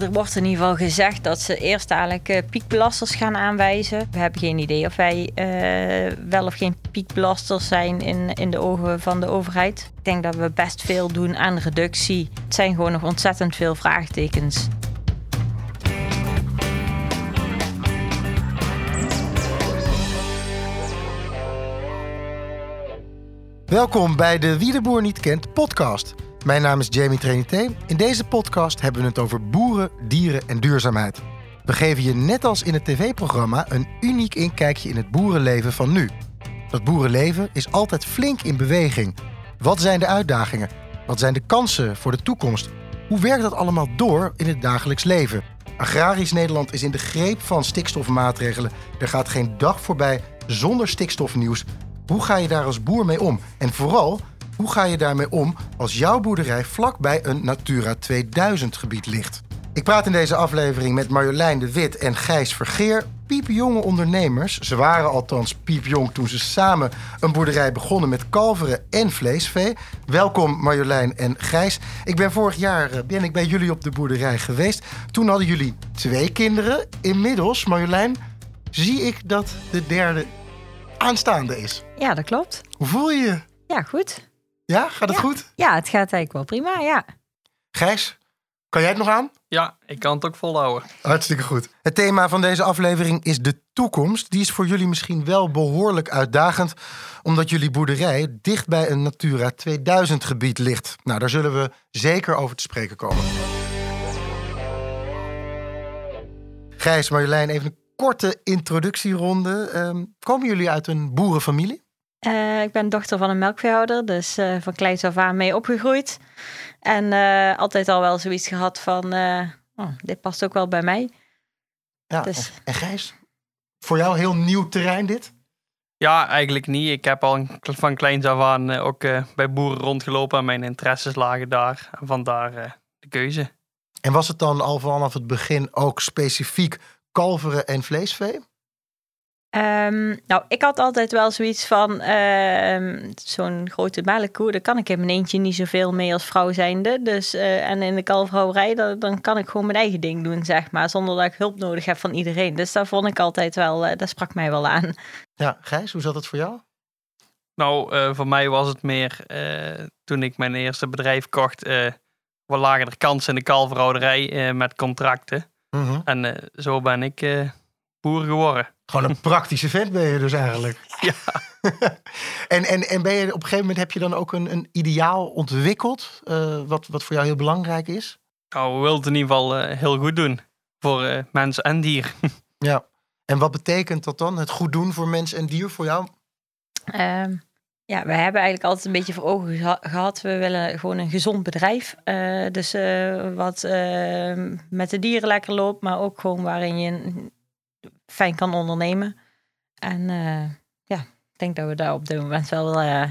Er wordt in ieder geval gezegd dat ze eerst dadelijk uh, piekbelasters gaan aanwijzen. We hebben geen idee of wij uh, wel of geen piekbelasters zijn in, in de ogen van de overheid. Ik denk dat we best veel doen aan reductie. Het zijn gewoon nog ontzettend veel vraagtekens. Welkom bij de Wie de Boer niet kent podcast. Mijn naam is Jamie Trinité. In deze podcast hebben we het over boeren, dieren en duurzaamheid. We geven je net als in het tv-programma een uniek inkijkje in het boerenleven van nu. Dat boerenleven is altijd flink in beweging. Wat zijn de uitdagingen? Wat zijn de kansen voor de toekomst? Hoe werkt dat allemaal door in het dagelijks leven? Agrarisch Nederland is in de greep van stikstofmaatregelen. Er gaat geen dag voorbij zonder stikstofnieuws. Hoe ga je daar als boer mee om? En vooral, hoe ga je daarmee om als jouw boerderij vlakbij een Natura 2000 gebied ligt? Ik praat in deze aflevering met Marjolein de Wit en Gijs Vergeer, piepjonge ondernemers. Ze waren althans piepjong toen ze samen een boerderij begonnen met kalveren en vleesvee. Welkom Marjolein en Gijs. Ik ben vorig jaar eh, ben ik bij jullie op de boerderij geweest. Toen hadden jullie twee kinderen. Inmiddels, Marjolein, zie ik dat de derde aanstaande is. Ja, dat klopt. Hoe voel je je? Ja, goed. Ja, gaat het goed? Ja, het gaat eigenlijk wel prima, ja. Gijs, kan jij het nog aan? Ja, ik kan het ook volhouden. Hartstikke goed. Het thema van deze aflevering is de toekomst. Die is voor jullie misschien wel behoorlijk uitdagend, omdat jullie boerderij dicht bij een Natura 2000 gebied ligt. Nou, daar zullen we zeker over te spreken komen. Gijs, Marjolein, even een korte introductieronde. Um, komen jullie uit een boerenfamilie? Uh, ik ben dochter van een melkveehouder, dus uh, van kleins af aan mee opgegroeid. En uh, altijd al wel zoiets gehad van, oh, dit past ook wel bij mij. Ja, dus... en Gijs, voor jou heel nieuw terrein dit? Ja, eigenlijk niet. Ik heb al van kleins af aan ook bij boeren rondgelopen en mijn interesses lagen daar. En vandaar de keuze. En was het dan al vanaf het begin ook specifiek kalveren en vleesvee? Um, nou, ik had altijd wel zoiets van uh, zo'n grote melkkoe, daar kan ik in mijn eentje niet zoveel mee als vrouw zijnde. Dus, uh, en in de kalverhouderij, dan, dan kan ik gewoon mijn eigen ding doen, zeg maar, zonder dat ik hulp nodig heb van iedereen. Dus dat vond ik altijd wel, uh, dat sprak mij wel aan. Ja, Gijs, hoe zat het voor jou? Nou, voor mij was het meer, toen ik mijn eerste bedrijf kocht, wat lagen er kansen in de kalverhouderij met contracten. -huh. En zo ben ik boer geworden. Gewoon een praktische vent ben je dus eigenlijk. Ja. en, en, en ben je op een gegeven moment heb je dan ook een, een ideaal ontwikkeld, uh, wat, wat voor jou heel belangrijk is? Nou, we willen het in ieder geval uh, heel goed doen voor uh, mens en dier. ja. En wat betekent dat dan, het goed doen voor mens en dier voor jou? Um, ja, we hebben eigenlijk altijd een beetje voor ogen gehad. We willen gewoon een gezond bedrijf. dus wat met de dieren lekker loopt, maar ook gewoon waarin je fijn kan ondernemen. En uh, ja, ik denk dat we daar op dit moment wel uh,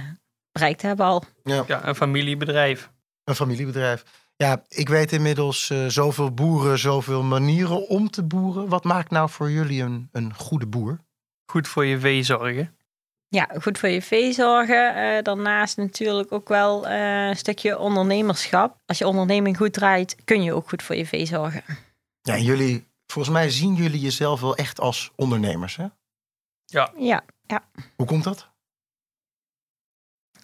bereikt hebben al. Ja. ja, een familiebedrijf. Een familiebedrijf. Ja, ik weet inmiddels uh, zoveel boeren, zoveel manieren om te boeren. Wat maakt nou voor jullie een, een goede boer? Goed voor je vee zorgen. Ja, goed voor je vee zorgen. Uh, daarnaast natuurlijk ook wel uh, een stukje ondernemerschap. Als je onderneming goed draait, kun je ook goed voor je vee zorgen. Ja, en jullie Volgens mij zien jullie jezelf wel echt als ondernemers, hè? Ja. Ja, ja. Hoe komt dat?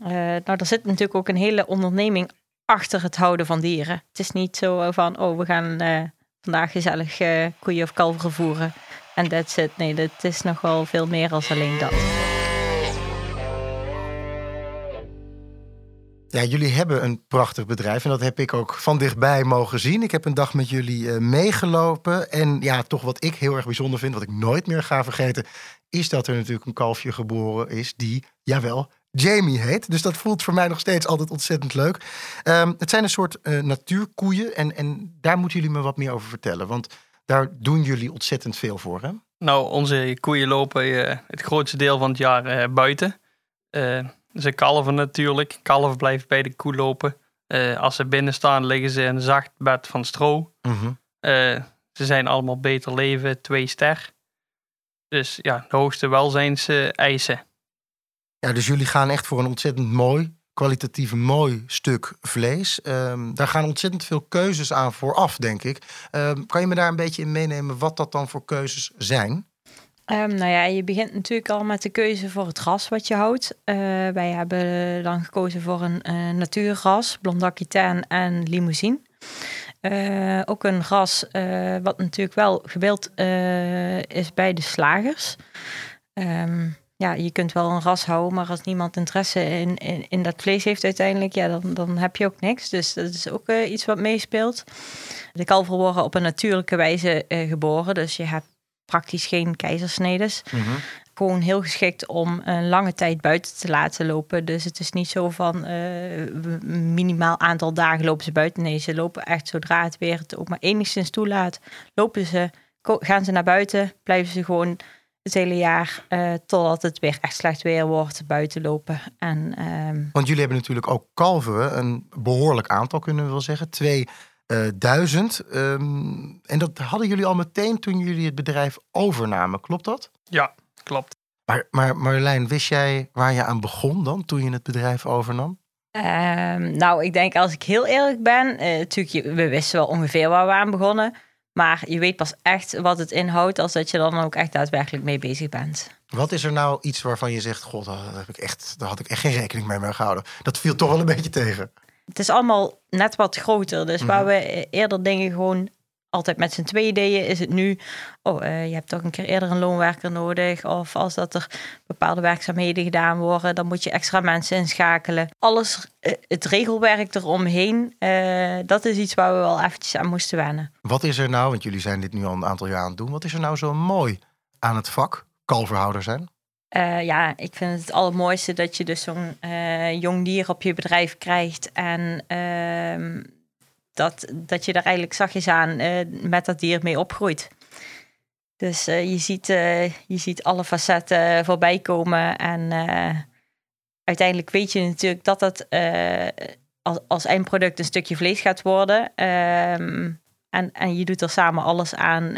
Uh, nou, er zit natuurlijk ook een hele onderneming achter het houden van dieren. Het is niet zo van, oh, we gaan uh, vandaag gezellig uh, koeien of kalveren voeren. En that's it. Nee, dat is nog wel veel meer als alleen dat. Ja, jullie hebben een prachtig bedrijf en dat heb ik ook van dichtbij mogen zien. Ik heb een dag met jullie uh, meegelopen. En ja, toch wat ik heel erg bijzonder vind, wat ik nooit meer ga vergeten, is dat er natuurlijk een kalfje geboren is die, jawel, Jamie heet. Dus dat voelt voor mij nog steeds altijd ontzettend leuk. Um, het zijn een soort uh, natuurkoeien en, en daar moeten jullie me wat meer over vertellen. Want daar doen jullie ontzettend veel voor, hè? Nou, onze koeien lopen uh, het grootste deel van het jaar buiten. Ze kalven natuurlijk. Kalf blijft bij de koe lopen. Uh, als ze binnen staan, liggen ze in een zacht bed van stro. -huh. uh, ze zijn allemaal beter leven, twee ster. Dus ja, de hoogste welzijnseisen. Ja, dus jullie gaan echt voor een ontzettend mooi, kwalitatief mooi stuk vlees. Ehm, daar gaan ontzettend veel keuzes aan vooraf, denk ik. Ehm, kan je me daar een beetje in meenemen wat dat dan voor keuzes zijn? Um, nou ja, je begint natuurlijk al met de keuze voor het ras wat je houdt. Uh, wij hebben dan gekozen voor een uh, natuurras, Blond Aquitaine en Limousine. Uh, ook een ras wat natuurlijk wel gewild is bij de slagers. Um, ja, je kunt wel een ras houden, maar als niemand interesse in, in, in dat vlees heeft uiteindelijk, ja, dan, dan heb je ook niks. Dus dat is ook iets wat meespeelt. De kalveren worden op een natuurlijke wijze geboren, dus je hebt praktisch geen keizersnedes. Mm Gewoon heel geschikt om een lange tijd buiten te laten lopen. Dus het is niet zo van uh, minimaal aantal dagen lopen ze buiten. Nee, ze lopen echt zodra het weer het ook maar enigszins toelaat. Lopen ze, gaan ze naar buiten, blijven ze gewoon het hele jaar uh, totdat het weer echt slecht weer wordt buiten lopen. En, uh... Want jullie hebben natuurlijk ook kalveren, een behoorlijk aantal kunnen we wel zeggen. Twee uh, duizend. Um, en dat hadden jullie al meteen toen jullie het bedrijf overnamen, klopt dat? Ja, klopt. Maar, maar Marjolein, wist jij waar je aan begon dan toen je het bedrijf overnam? Um, nou, ik denk als ik heel eerlijk ben, uh, natuurlijk, we wisten wel ongeveer waar we aan begonnen. Maar je weet pas echt wat het inhoudt als dat je dan ook echt daadwerkelijk mee bezig bent. Wat is er nou iets waarvan je zegt, god, daar, heb ik echt, daar had ik echt geen rekening mee, mee gehouden. Dat viel toch wel een beetje tegen. Het is allemaal net wat groter. Dus waar mhm. we eerder dingen gewoon altijd met z'n tweeën deden, is het nu, oh, uh, je hebt toch een keer eerder een loonwerker nodig. Of als dat er bepaalde werkzaamheden gedaan worden, dan moet je extra mensen inschakelen. Alles, uh, het regelwerk eromheen, uh, dat is iets waar we wel eventjes aan moesten wennen. Wat is er nou, want jullie zijn dit nu al een aantal jaar aan het doen, wat is er nou zo mooi aan het vak kalverhouder zijn? Uh, ja, ik vind het allermooiste dat je dus zo'n uh, jong dier op je bedrijf krijgt. En uh, dat, dat je daar eigenlijk zachtjes aan uh, met dat dier mee opgroeit. Dus je, ziet, je ziet alle facetten voorbij komen. En uiteindelijk weet je natuurlijk dat dat als, als eindproduct een stukje vlees gaat worden. Ehm, en, en je doet er samen alles aan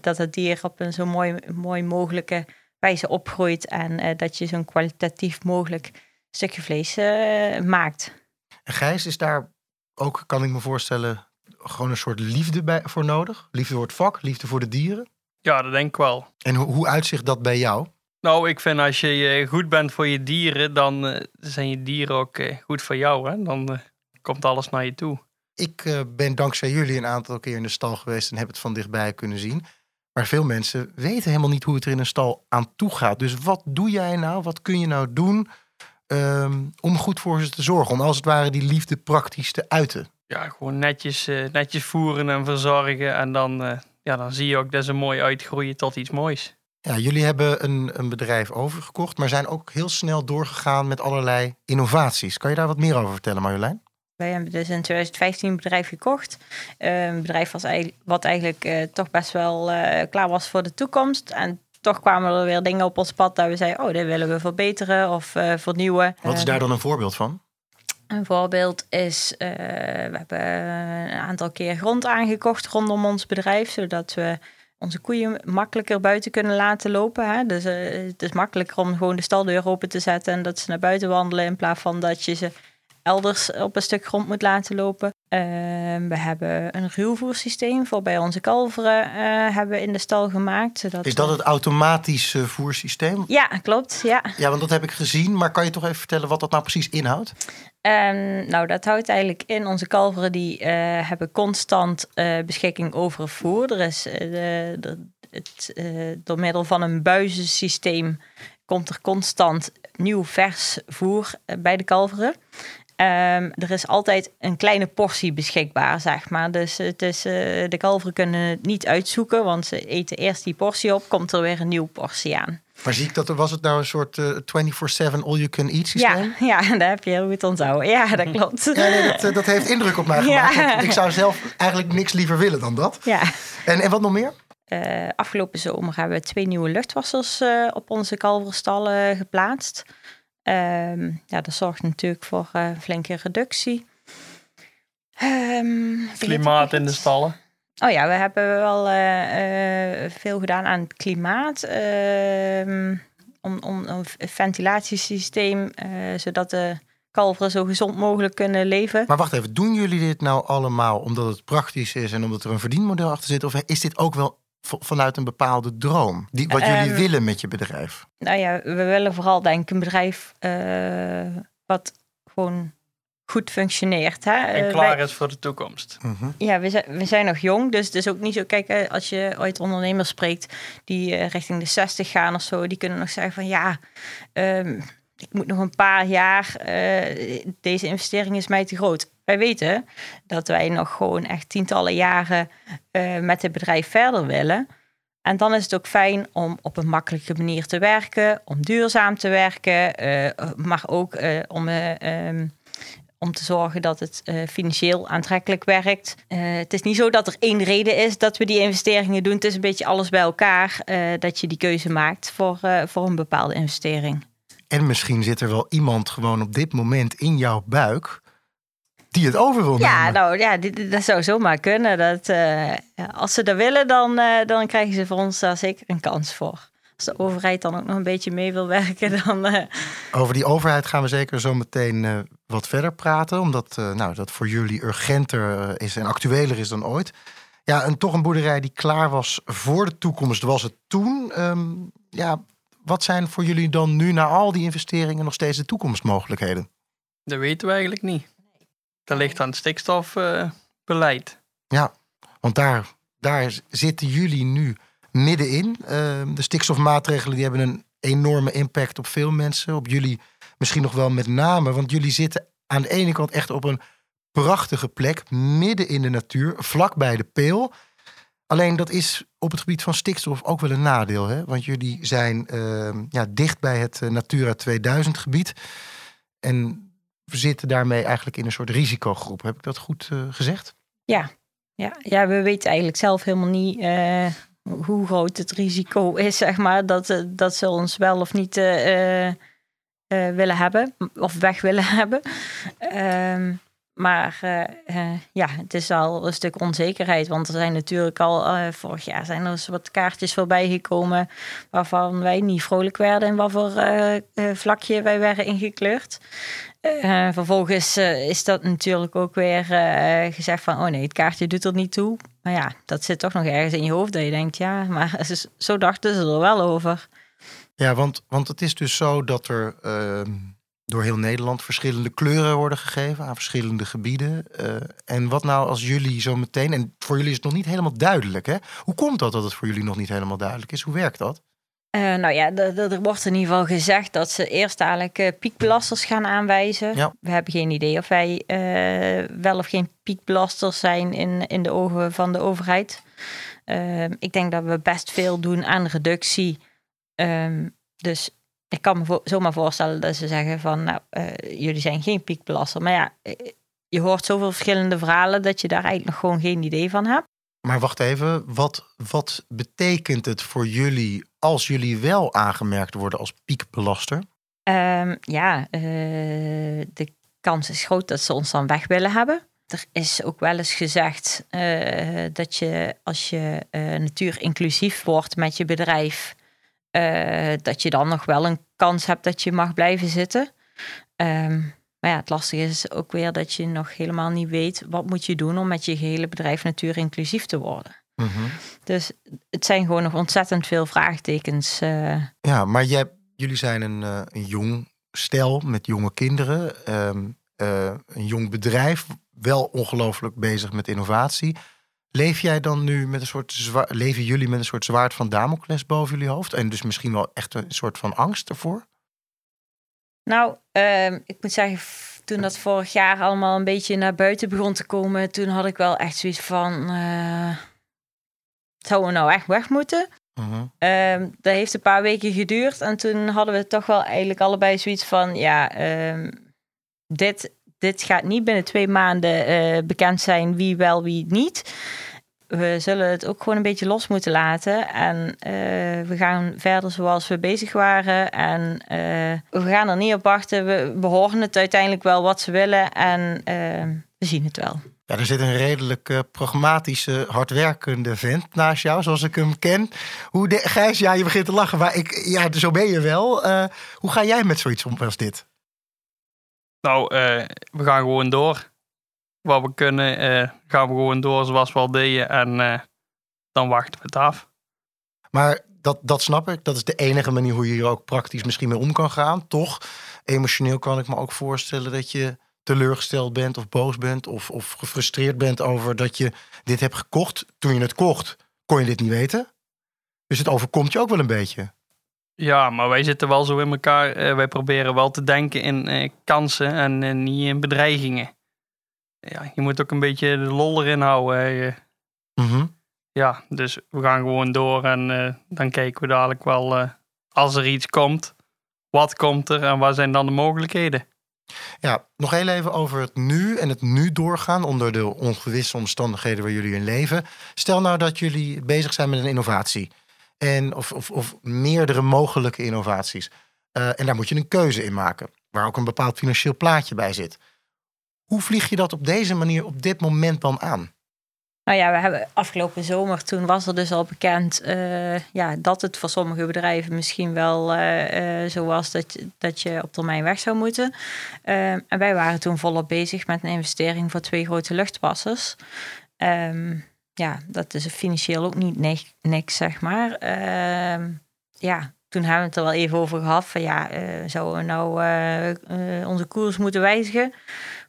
dat het dier op een zo mooi, mooi mogelijke wijze opgroeit en uh, dat je zo'n kwalitatief mogelijk stukje vlees uh, maakt. En Gijs, is daar ook, kan ik me voorstellen, gewoon een soort liefde bij, voor nodig? Liefde voor het vak, liefde voor de dieren? Ja, dat denk ik wel. En hoe, hoe uitzicht dat bij jou? Nou, ik vind als je goed bent voor je dieren, dan uh, zijn je dieren ook goed voor jou. Hè? Dan komt alles naar je toe. Ik ben dankzij jullie een aantal keer in de stal geweest en heb het van dichtbij kunnen zien. Maar veel mensen weten helemaal niet hoe het er in een stal aan toe gaat. Dus wat doe jij nou? Wat kun je nou doen um, om goed voor ze te zorgen? Om als het ware die liefde praktisch te uiten. Ja, gewoon netjes, uh, netjes voeren en verzorgen. En dan, uh, ja, dan zie je ook dat ze mooi uitgroeien tot iets moois. Ja, jullie hebben een, een bedrijf overgekocht, maar zijn ook heel snel doorgegaan met allerlei innovaties. Kan je daar wat meer over vertellen, Marjolein? Wij hebben dus in 2015 een bedrijf gekocht. Uh, een bedrijf was eigenlijk, wat eigenlijk uh, toch best wel uh, klaar was voor de toekomst. En toch kwamen er weer dingen op ons pad dat we zeiden... oh, dit willen we verbeteren of vernieuwen. Wat is daar dan een voorbeeld van? Een voorbeeld is, we hebben een aantal keer grond aangekocht rondom ons bedrijf... zodat we onze koeien makkelijker buiten kunnen laten lopen. Hè? Dus het is makkelijker om gewoon de staldeur open te zetten... en dat ze naar buiten wandelen in plaats van dat je ze elders op een stuk grond moet laten lopen. Ehm, we hebben een ruwvoersysteem voor bij onze kalveren uh, hebben in de stal gemaakt. Zodat Is dat het automatische voersysteem? Ja, klopt. Ja. ja, want dat heb ik gezien. Maar kan je toch even vertellen wat dat nou precies inhoudt? Um, nou, dat houdt eigenlijk in. Onze kalveren die uh, hebben constant uh, beschikking over voer. Er is de, de, het, door middel van een buizensysteem komt er constant nieuw vers voer bij de kalveren. Um, er is altijd een kleine portie beschikbaar, zeg maar. Dus het is, uh, de kalveren kunnen het niet uitzoeken, want ze eten eerst die portie op, komt er weer een nieuwe portie aan. Maar zie ik dat, was het nou een soort uh, eh, 24-7 all-you-can-eat systeem? Ja, ja, daar heb je heel goed onthouden. Ja, dat klopt. Ja, nee, dat, eh, dat heeft indruk op mij gemaakt. Ja. Ik zou zelf eigenlijk niks liever willen dan dat. Ja. En, en wat nog meer? Uh, afgelopen zomer hebben we twee nieuwe luchtwassers op onze kalverstallen geplaatst. Um, ja, dat zorgt natuurlijk voor uh, een flinke reductie. Um, klimaat in de stallen. Oh ja, we hebben wel uh, uh, veel gedaan aan het klimaat. Um, om, om een ventilatiesysteem, zodat de kalveren zo gezond mogelijk kunnen leven. Maar wacht even, doen jullie dit nou allemaal omdat het praktisch is en omdat er een verdienmodel achter zit? Of is dit ook wel vanuit een bepaalde droom? Die, wat jullie Ehm, willen met je bedrijf? Nou ja, we willen vooral denk ik een bedrijf eh, wat gewoon goed functioneert. Hè? En Eh, klaar wij- is voor de toekomst. Mhm. Ja, we zijn, we zijn nog jong, dus het is ook niet zo... Kijk, eh, als je ooit ondernemers spreekt die richting de 60 gaan of zo... die kunnen nog zeggen van ja, ehm, ik moet nog een paar jaar... eh, deze investering is mij te groot. Wij weten dat wij nog gewoon echt tientallen jaren eh, met het bedrijf verder willen... En dan is het ook fijn om op een makkelijke manier te werken, om duurzaam te werken, eh, maar ook eh, om eh, ehm, om te zorgen dat het financieel aantrekkelijk werkt. Het is niet zo dat er één reden is dat we die investeringen doen. Het is een beetje alles bij elkaar dat je die keuze maakt voor, voor een bepaalde investering. En misschien zit er wel iemand gewoon op dit moment in jouw buik die het over wil Ja, nemen. nou ja, dit, dit- dat zou zomaar kunnen. Dat, eh, ja, als ze dat willen, dan, eh, dan krijgen ze voor ons daar zeker een kans voor. Als de overheid dan ook nog een beetje mee wil werken, dan. eh, Over die overheid gaan we zeker zo meteen eh, wat verder praten. Omdat eh, nou, dat voor jullie urgenter is en actueler is dan ooit. Ja, en toch een boerderij die klaar was voor de toekomst was het toen. Ehm, ja, wat zijn voor jullie dan nu na al die investeringen nog steeds de toekomstmogelijkheden? Dat weten we eigenlijk niet. Dat ligt aan het stikstofbeleid. Want daar, daar zitten jullie nu middenin. Ehm, de stikstofmaatregelen die hebben een enorme impact op veel mensen. Op jullie misschien nog wel met name. Want jullie zitten aan de ene kant echt op een prachtige plek. Midden in de natuur, vlakbij de peel. Alleen dat is op het gebied van stikstof ook wel een nadeel. Hè? Want jullie zijn ehm, ja, dicht bij het eh, Natura 2000 gebied. En zitten daarmee eigenlijk in een soort risicogroep. Heb ik dat goed eh, gezegd? Ja, ja, we weten eigenlijk zelf helemaal niet eh, hoe groot het risico is, zeg maar, dat, eh, dat ze ons wel of niet willen hebben, of weg willen hebben. Ehm, maar ja, het is al een stuk onzekerheid, want er zijn natuurlijk al vorig jaar zijn er wat kaartjes voorbij gekomen waarvan wij niet vrolijk werden en wat voor vlakje wij werden ingekleurd. Eh, vervolgens eh, is dat natuurlijk ook weer eh, gezegd van, oh nee, het kaartje doet er niet toe. Maar ja, dat zit toch nog ergens in je hoofd dat je denkt, ja, maar zo dachten ze er wel over. Ja, want, want het is dus zo dat er ehm, door heel Nederland verschillende kleuren worden gegeven aan verschillende gebieden. En wat nou als jullie zo meteen, en voor jullie is het nog niet helemaal duidelijk, hè? Hoe komt dat dat het voor jullie nog niet helemaal duidelijk is? Hoe werkt dat? Eh, nou ja, er- wordt in ieder geval gezegd dat ze eerst dadelijk eh, piekbelasters gaan aanwijzen. Ja. We hebben geen idee of wij eh, wel of geen piekbelasters zijn in, in de ogen van de overheid. Ehm, ik denk dat we best veel doen aan reductie. Ehm, dus ik kan me vo- zomaar voorstellen dat ze zeggen van, nou, jullie zijn geen piekbelaster. Maar ja, je hoort zoveel verschillende verhalen dat je daar eigenlijk nog gewoon geen idee van hebt. Maar wacht even, wat, wat betekent het voor jullie als jullie wel aangemerkt worden als piekbelaster? Ehm, ja, eh, de kans is groot dat ze ons dan weg willen hebben. Er is ook wel eens gezegd eh, dat je als je eh natuurinclusief wordt met je bedrijf, dat je dan nog wel een kans hebt dat je mag blijven zitten. Ehm, maar ja, het lastige is ook weer dat je nog helemaal niet weet wat moet je doen om met je gehele bedrijf natuurinclusief te worden. Dus het zijn gewoon nog ontzettend veel vraagtekens. eh, Ja, maar jij, jullie zijn een, eh, een jong stel met jonge kinderen. ehm, eh, een jong bedrijf, wel ongelooflijk bezig met innovatie. Leef jij dan nu met een soort leven jullie met een soort zwaard van Damocles boven jullie hoofd? En dus misschien wel echt een soort van angst ervoor? Nou, ehm, ik moet zeggen, toen dat vorig jaar allemaal een beetje naar buiten begon te komen, toen had ik wel echt zoiets van, zouden we nou echt weg moeten? Mhm. Ehm, dat heeft een paar weken geduurd en toen hadden we toch wel eigenlijk allebei zoiets van, ja, ehm, dit, dit gaat niet binnen twee maanden eh, bekend zijn wie wel, wie niet. We zullen het ook gewoon een beetje los moeten laten. En eh, we gaan verder zoals we bezig waren. En eh, we gaan er niet op wachten. We, we horen het uiteindelijk wel wat ze willen. En eh, we zien het wel. Ja, er zit een redelijk eh, pragmatische, hardwerkende vent naast jou, zoals ik hem ken. Hoe de, Gijs, ja, je begint te lachen, maar ik, ja, zo ben je wel. Eh, hoe ga jij met zoiets om als dit? Nou, uh, we gaan gewoon door. Wat we kunnen, gaan we gewoon door zoals we al deden. En dan wachten we het af. Maar dat, dat snap ik. Dat is de enige manier hoe je hier ook praktisch misschien mee om kan gaan. Toch, emotioneel kan ik me ook voorstellen dat je teleurgesteld bent of boos bent of, of gefrustreerd bent over dat je dit hebt gekocht. Toen je het kocht, kon je dit niet weten. Dus het overkomt je ook wel een beetje. Ja, maar wij zitten wel zo in elkaar. Uh, wij proberen wel te denken in uh, kansen en uh, niet in bedreigingen. Ja, je moet ook een beetje de lol erin houden. Mm Ja, dus we gaan gewoon door en dan kijken we dadelijk wel als er iets komt. Wat komt er en wat zijn dan de mogelijkheden? Ja, nog heel even over het nu en het nu doorgaan onder de ongewisse omstandigheden waar jullie in leven. Stel nou dat jullie bezig zijn met een innovatie. En, of, of, of meerdere mogelijke innovaties. Uh, en daar moet je een keuze in maken, waar ook een bepaald financieel plaatje bij zit. Hoe vlieg je dat op deze manier op dit moment dan aan? Nou ja, we hebben afgelopen zomer, toen was er dus al bekend uh, ja, dat het voor sommige bedrijven misschien wel uh, uh, zo was dat, dat je op termijn weg zou moeten. en wij waren toen volop bezig met een investering voor twee grote luchtwassers. Um, ja, dat is financieel ook niet niks, zeg maar. Ehm, ja, toen hebben we het er wel even over gehad. Van ja, zouden we nou onze koers moeten wijzigen?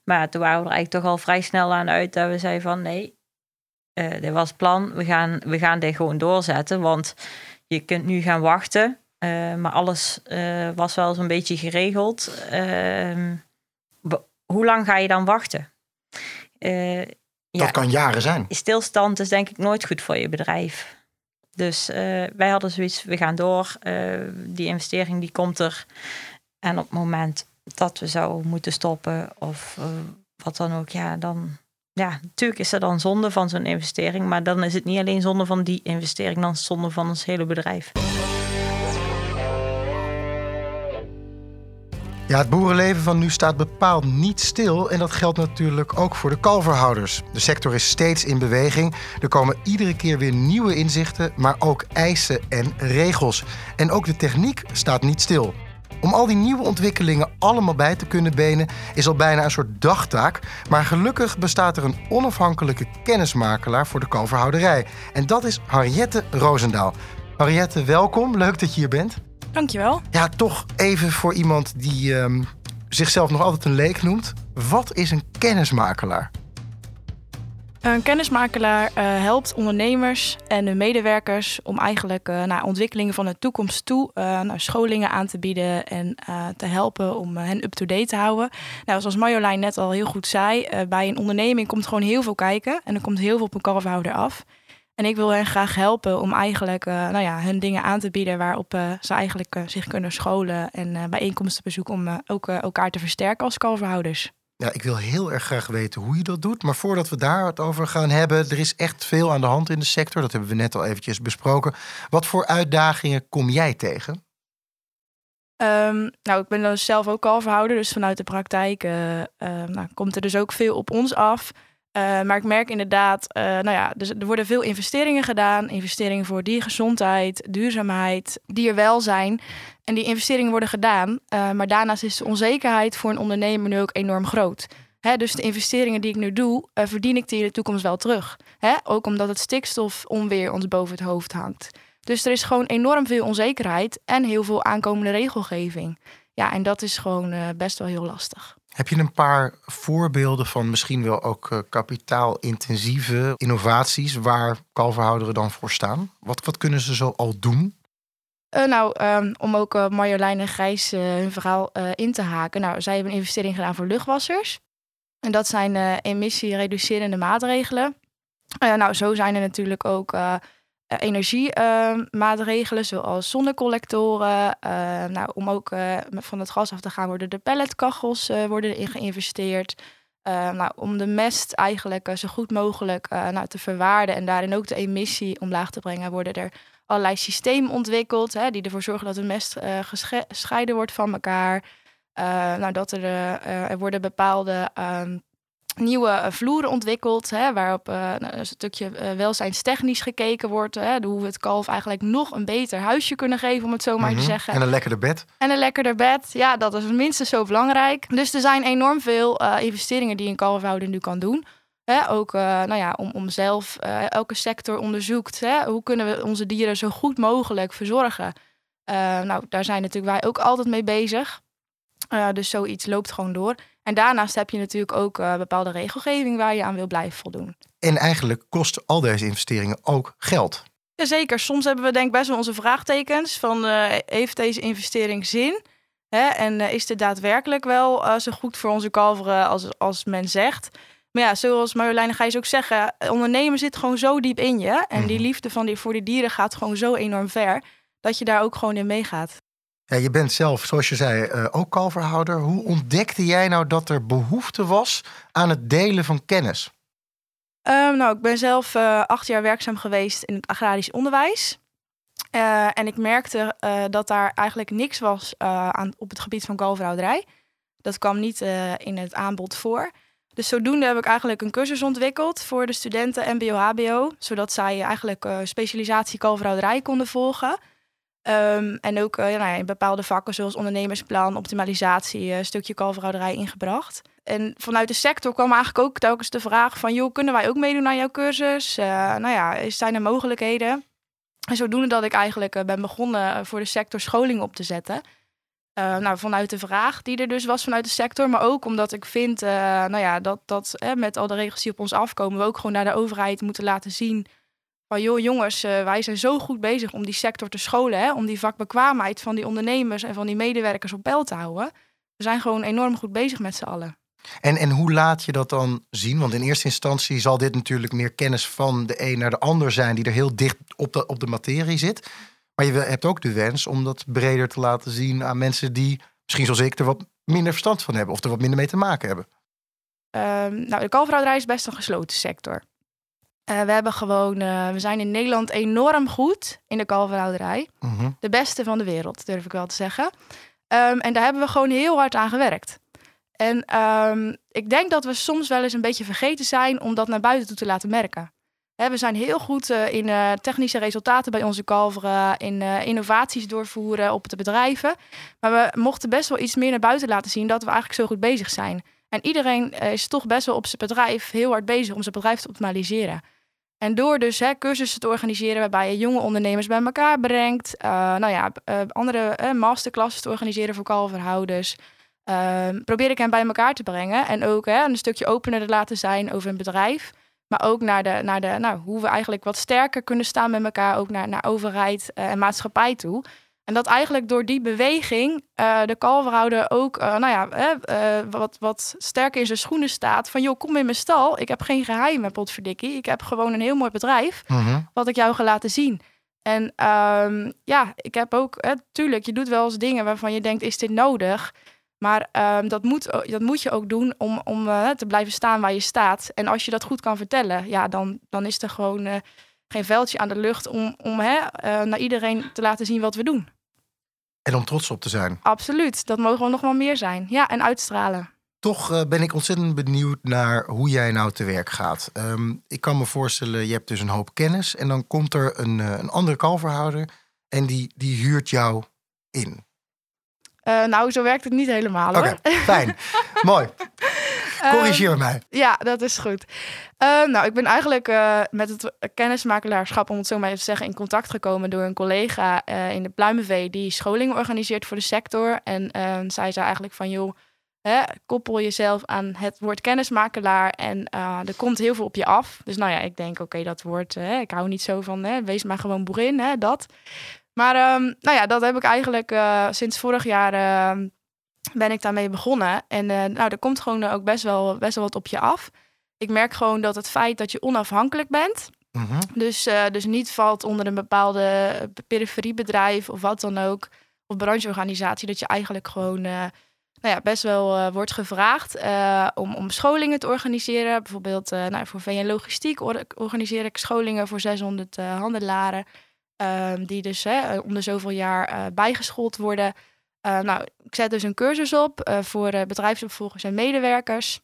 Maar toen waren we er eigenlijk toch al vrij snel aan uit dat we zeiden van nee, uh, dit was het plan, we gaan, we gaan dit gewoon doorzetten. Want je kunt nu gaan wachten, uh, maar alles uh, was wel zo'n beetje geregeld. Ehm, hoe lang ga je dan wachten? dat ja, kan jaren zijn. Stilstand is denk ik nooit goed voor je bedrijf. Dus wij hadden zoiets, we gaan door. die investering die komt er. En op het moment dat we zouden moeten stoppen of wat dan ook, ja, dan ja, natuurlijk is er dan zonde van zo'n investering. Maar dan is het niet alleen zonde van die investering, dan is zonde van ons hele bedrijf. Ja, het boerenleven van nu staat bepaald niet stil. En dat geldt natuurlijk ook voor de kalverhouders. De sector is steeds in beweging. Er komen iedere keer weer nieuwe inzichten, maar ook eisen en regels. En ook de techniek staat niet stil. Om al die nieuwe ontwikkelingen allemaal bij te kunnen benen is al bijna een soort dagtaak. Maar gelukkig bestaat er een onafhankelijke kennismakelaar voor de kalverhouderij. En dat is Harriette Roosendaal. Harriette, welkom. Leuk dat je hier bent. Dankjewel. Ja, toch even voor iemand die um, zichzelf nog altijd een leek noemt. Wat is een kennismakelaar? Een kennismakelaar uh, helpt ondernemers en hun medewerkers om eigenlijk uh, naar ontwikkelingen van de toekomst toe uh, naar scholingen aan te bieden en te helpen om hen up-to-date te houden. Nou, zoals Marjolein net al heel goed zei, bij een onderneming komt gewoon heel veel kijken en er komt heel veel op een kalverhouder af. En ik wil hen graag helpen om eigenlijk nou ja, hun dingen aan te bieden waarop ze eigenlijk zich kunnen scholen en bijeenkomsten bezoeken om ook elkaar te versterken als kalverhouders. Ja, ik wil heel erg graag weten hoe je dat doet. Maar voordat we daar het over gaan hebben, er is echt veel aan de hand in de sector. Dat hebben we net al eventjes besproken. Wat voor uitdagingen kom jij tegen? Um, nou, ik ben dan zelf ook kalverhouder, dus vanuit de praktijk uh, uh, nou, komt er dus ook veel op ons af. Uh, maar ik merk inderdaad, nou ja, dus er worden veel investeringen gedaan. Investeringen voor diergezondheid, duurzaamheid, dierwelzijn. En die investeringen worden gedaan. Uh, maar daarnaast is de onzekerheid voor een ondernemer nu ook enorm groot. Dus de investeringen die ik nu doe, verdien ik die in de toekomst wel terug. Ook omdat het stikstofonweer ons boven het hoofd hangt. Dus er is gewoon enorm veel onzekerheid en heel veel aankomende regelgeving. Ja, en dat is gewoon best wel heel lastig. Heb je een paar voorbeelden van misschien wel ook kapitaalintensieve innovaties waar kalverhouderen dan voor staan? Wat, wat kunnen ze zo al doen? Uh, nou, um, om ook uh, Marjolein en Gijs uh, hun verhaal in te haken. Nou, zij hebben een investering gedaan voor luchtwassers. En dat zijn emissiereducerende maatregelen. nou, zo zijn er natuurlijk ook energiemaatregelen, zoals zonnecollectoren. nou, om ook van het gas af te gaan, worden de pelletkachels worden in geïnvesteerd. nou, om de mest eigenlijk zo goed mogelijk nou, te verwaarden en daarin ook de emissie omlaag te brengen, worden er allerlei systemen ontwikkeld hè, die ervoor zorgen dat de mest gescheiden wordt van elkaar. Uh, nou, dat er, er worden bepaalde nieuwe vloeren ontwikkeld, hè, waarop nou, een stukje welzijnstechnisch gekeken wordt. Hè, hoe we het kalf eigenlijk nog een beter huisje kunnen geven, om het zo maar te Mhm. zeggen. En een lekkerder bed. En een lekkerder bed, ja, dat is minstens zo belangrijk. Dus er zijn enorm veel eh, investeringen die een kalverhouder nu kan doen. Hè, ook eh, nou ja, om, om zelf, eh, elke sector onderzoekt, hè, hoe kunnen we onze dieren zo goed mogelijk verzorgen. Eh, nou, daar zijn natuurlijk wij ook altijd mee bezig. Eh, dus zoiets loopt gewoon door. En daarnaast heb je natuurlijk ook eh, bepaalde regelgeving waar je aan wil blijven voldoen. En eigenlijk kosten al deze investeringen ook geld. Jazeker, soms hebben we denk ik best wel onze vraagtekens van eh, heeft deze investering zin? Hè? En eh, is dit daadwerkelijk wel eh, zo goed voor onze kalveren als, als men zegt? Maar ja, zoals Marjolein Gijs ook zeggen, ondernemen zit gewoon zo diep in je. En die Mhm. liefde van die, voor die dieren gaat gewoon zo enorm ver, dat je daar ook gewoon in meegaat. Ja, je bent zelf, zoals je zei, eh, ook kalverhouder. Hoe ontdekte jij nou dat er behoefte was aan het delen van kennis? Ehm, nou, ik ben zelf eh, acht jaar werkzaam geweest in het agrarisch onderwijs. Eh, en ik merkte dat daar eigenlijk niks was aan, op het gebied van kalverhouderij. Dat kwam niet in het aanbod voor. Dus zodoende heb ik eigenlijk een cursus ontwikkeld voor de studenten MBO-HBO. Zodat zij eigenlijk specialisatie kalverhouderij konden volgen. Ehm, en ook eh, ja, nou in bepaalde vakken zoals ondernemersplan, optimalisatie, een stukje kalverhouderij ingebracht. En vanuit de sector kwam eigenlijk ook telkens de vraag van... joh, kunnen wij ook meedoen aan jouw cursus? Eh, nou ja, zijn er mogelijkheden? En zodoende dat ik eigenlijk eh, ben begonnen eh, voor de sector scholing op te zetten. Eh, nou, vanuit de vraag die er dus was vanuit de sector. Maar ook omdat ik vind eh, nou ja, dat, dat eh, met al de regels die op ons afkomen... we ook gewoon naar de overheid moeten laten zien... van joh jongens, eh, wij zijn zo goed bezig om die sector te scholen... Hè, om die vakbekwaamheid van die ondernemers en van die medewerkers op peil te houden. We zijn gewoon enorm goed bezig met z'n allen. En, en hoe laat je dat dan zien? Want in eerste instantie zal dit natuurlijk meer kennis van de een naar de ander zijn, die er heel dicht op de, op de materie zit. Maar je hebt ook de wens om dat breder te laten zien aan mensen die, misschien zoals ik, er wat minder verstand van hebben of er wat minder mee te maken hebben. Ehm, nou, de kalverhouderij is best een gesloten sector. Eh, we hebben gewoon, eh, we zijn in Nederland enorm goed in de kalverhouderij. Mhm. De beste van de wereld, durf ik wel te zeggen. Ehm, en daar hebben we gewoon heel hard aan gewerkt. En ehm, ik denk dat we soms wel eens een beetje vergeten zijn om dat naar buiten toe te laten merken. Hè, we zijn heel goed eh, in technische resultaten bij onze kalveren, in innovaties doorvoeren op de bedrijven. Maar we mochten best wel iets meer naar buiten laten zien dat we eigenlijk zo goed bezig zijn. En iedereen is toch best wel op zijn bedrijf heel hard bezig om zijn bedrijf te optimaliseren. En door dus hè, cursussen te organiseren waarbij je jonge ondernemers bij elkaar brengt. eh, nou ja, eh, andere masterclasses te organiseren voor kalverhouders. ehm, probeer ik hen bij elkaar te brengen. En ook hè, een stukje opener te laten zijn over een bedrijf. Maar ook naar, de, naar de, nou, hoe we eigenlijk wat sterker kunnen staan met elkaar. Ook naar, naar overheid eh, en maatschappij toe. En dat eigenlijk door die beweging eh, de kalverhouder ook eh, nou ja, eh, wat, wat sterker in zijn schoenen staat. Van joh, kom in mijn stal. Ik heb geen geheimen, potverdikkie. Ik heb gewoon een heel mooi bedrijf Mhm. wat ik jou ga laten zien. En ehm, ja, ik heb ook, hè, tuurlijk, je doet wel eens dingen waarvan je denkt, is dit nodig? Maar ehm, dat, moet, dat moet je ook doen om, om te blijven staan waar je staat. En als je dat goed kan vertellen, ja, dan, dan is er gewoon geen veldje aan de lucht om, om hè, naar iedereen te laten zien wat we doen. En om trots op te zijn. Absoluut, dat mogen we nog wel meer zijn. Ja, en uitstralen. Toch eh, ben ik ontzettend benieuwd naar hoe jij nou te werk gaat. Ehm, ik kan me voorstellen, je hebt dus een hoop kennis en dan komt er een, eh, een andere kalverhouder en die, die huurt jou in. Eh, nou, zo werkt het niet helemaal Oké, fijn. Mooi. Ehm, Corrigeer mij. Ja, dat is goed. Eh, nou, ik ben eigenlijk eh, met het kennismakelaarschap, om het zo maar even te zeggen, in contact gekomen door een collega eh, in de Pluimenvee die scholingen organiseert voor de sector. En eh, zij zei eigenlijk van, joh, hè, koppel jezelf aan het woord kennismakelaar en eh, er komt heel veel op je af. Dus nou ja, ik denk, oké, dat woord, hè, ik hou niet zo van, hè, wees maar gewoon boerin, hè, dat. Maar ehm, nou ja, dat heb ik eigenlijk sinds vorig jaar ehm, ben ik daarmee begonnen. En eh, nou, er komt gewoon ook best wel, best wel wat op je af. Ik merk gewoon dat het feit dat je onafhankelijk bent, Mhm. dus, eh, dus niet valt onder een bepaalde periferiebedrijf of wat dan ook, of brancheorganisatie, dat je eigenlijk gewoon eh, nou ja, best wel eh, wordt gevraagd eh, om, om scholingen te organiseren. Bijvoorbeeld eh, nou, voor VN Logistiek or- organiseer ik scholingen voor 600 eh, handelaren, ehm, die dus hè, om de zoveel jaar eh, bijgeschoold worden. Eh, nou, ik zet dus een cursus op eh, voor eh, bedrijfsopvolgers en medewerkers.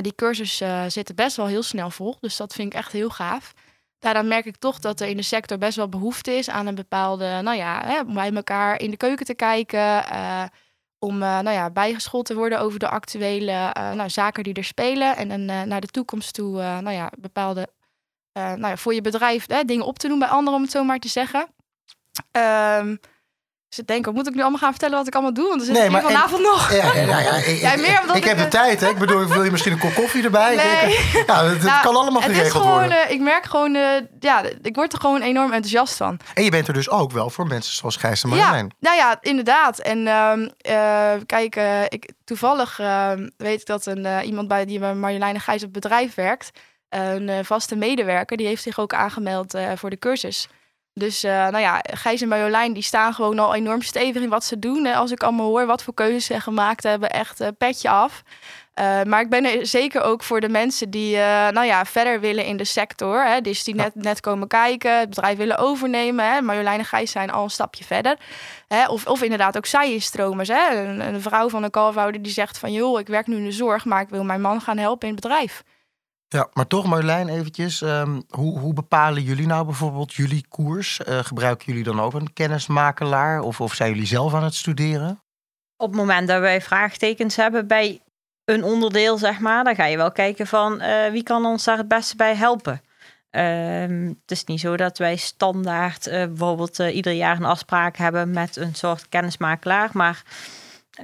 die cursus zitten best wel heel snel vol. Dus dat vind ik echt heel gaaf. Daaraan merk ik toch dat er in de sector best wel behoefte is aan een bepaalde, nou ja, hè, om bij elkaar in de keuken te kijken. om nou ja, bijgeschoold te worden over de actuele nou, zaken die er spelen. En naar de toekomst toe, nou ja, bepaalde nou ja, voor je bedrijf hè, dingen op te doen bij anderen, om het zo maar te zeggen. Um, ze denken, moet ik nu allemaal gaan vertellen wat ik allemaal doe? Want er zit nee, vanavond nog. Ja, ja, ja, ik, meer ik, ik heb de tijd. Hè? Ik bedoel, wil je misschien een kop koffie erbij? Nee. Ja, het, nou, kan allemaal geregeld gewoon, worden. Uh, ik merk gewoon, uh, ja, ik word er gewoon enorm enthousiast van. En je bent er dus ook wel voor mensen zoals Gijs en Marjolein. Ja, nou ja, inderdaad. En uh, kijk, ik, toevallig ehm, weet ik dat een, iemand bij die bij Marjolein en Gijs op het bedrijf werkt... een vaste medewerker, die heeft zich ook aangemeld voor de cursus... Dus uh, nou ja, Gijs en Marjolein die staan gewoon al enorm stevig in wat ze doen. Hè. Als ik allemaal hoor wat voor keuzes ze gemaakt hebben, echt uh, petje af. Uh, maar ik ben er zeker ook voor de mensen die nou ja, verder willen in de sector. Hè. Dus die net, net komen kijken, het bedrijf willen overnemen. Hè. Marjolein en Gijs zijn al een stapje verder. Hè. Of, of inderdaad ook zij stromers. Hè. Een, een vrouw van een kalfhouder die zegt van... joh, ik werk nu in de zorg, maar ik wil mijn man gaan helpen in het bedrijf. Ja, maar toch Marjolein eventjes. Um, hoe, hoe bepalen jullie nou bijvoorbeeld jullie koers? Uh, gebruiken jullie dan ook een kennismakelaar of, of zijn jullie zelf aan het studeren? Op het moment dat wij vraagtekens hebben bij een onderdeel, zeg maar, dan ga je wel kijken van uh, wie kan ons daar het beste bij helpen. Uh, het is niet zo dat wij standaard uh, bijvoorbeeld ieder jaar een afspraak hebben met een soort kennismakelaar, maar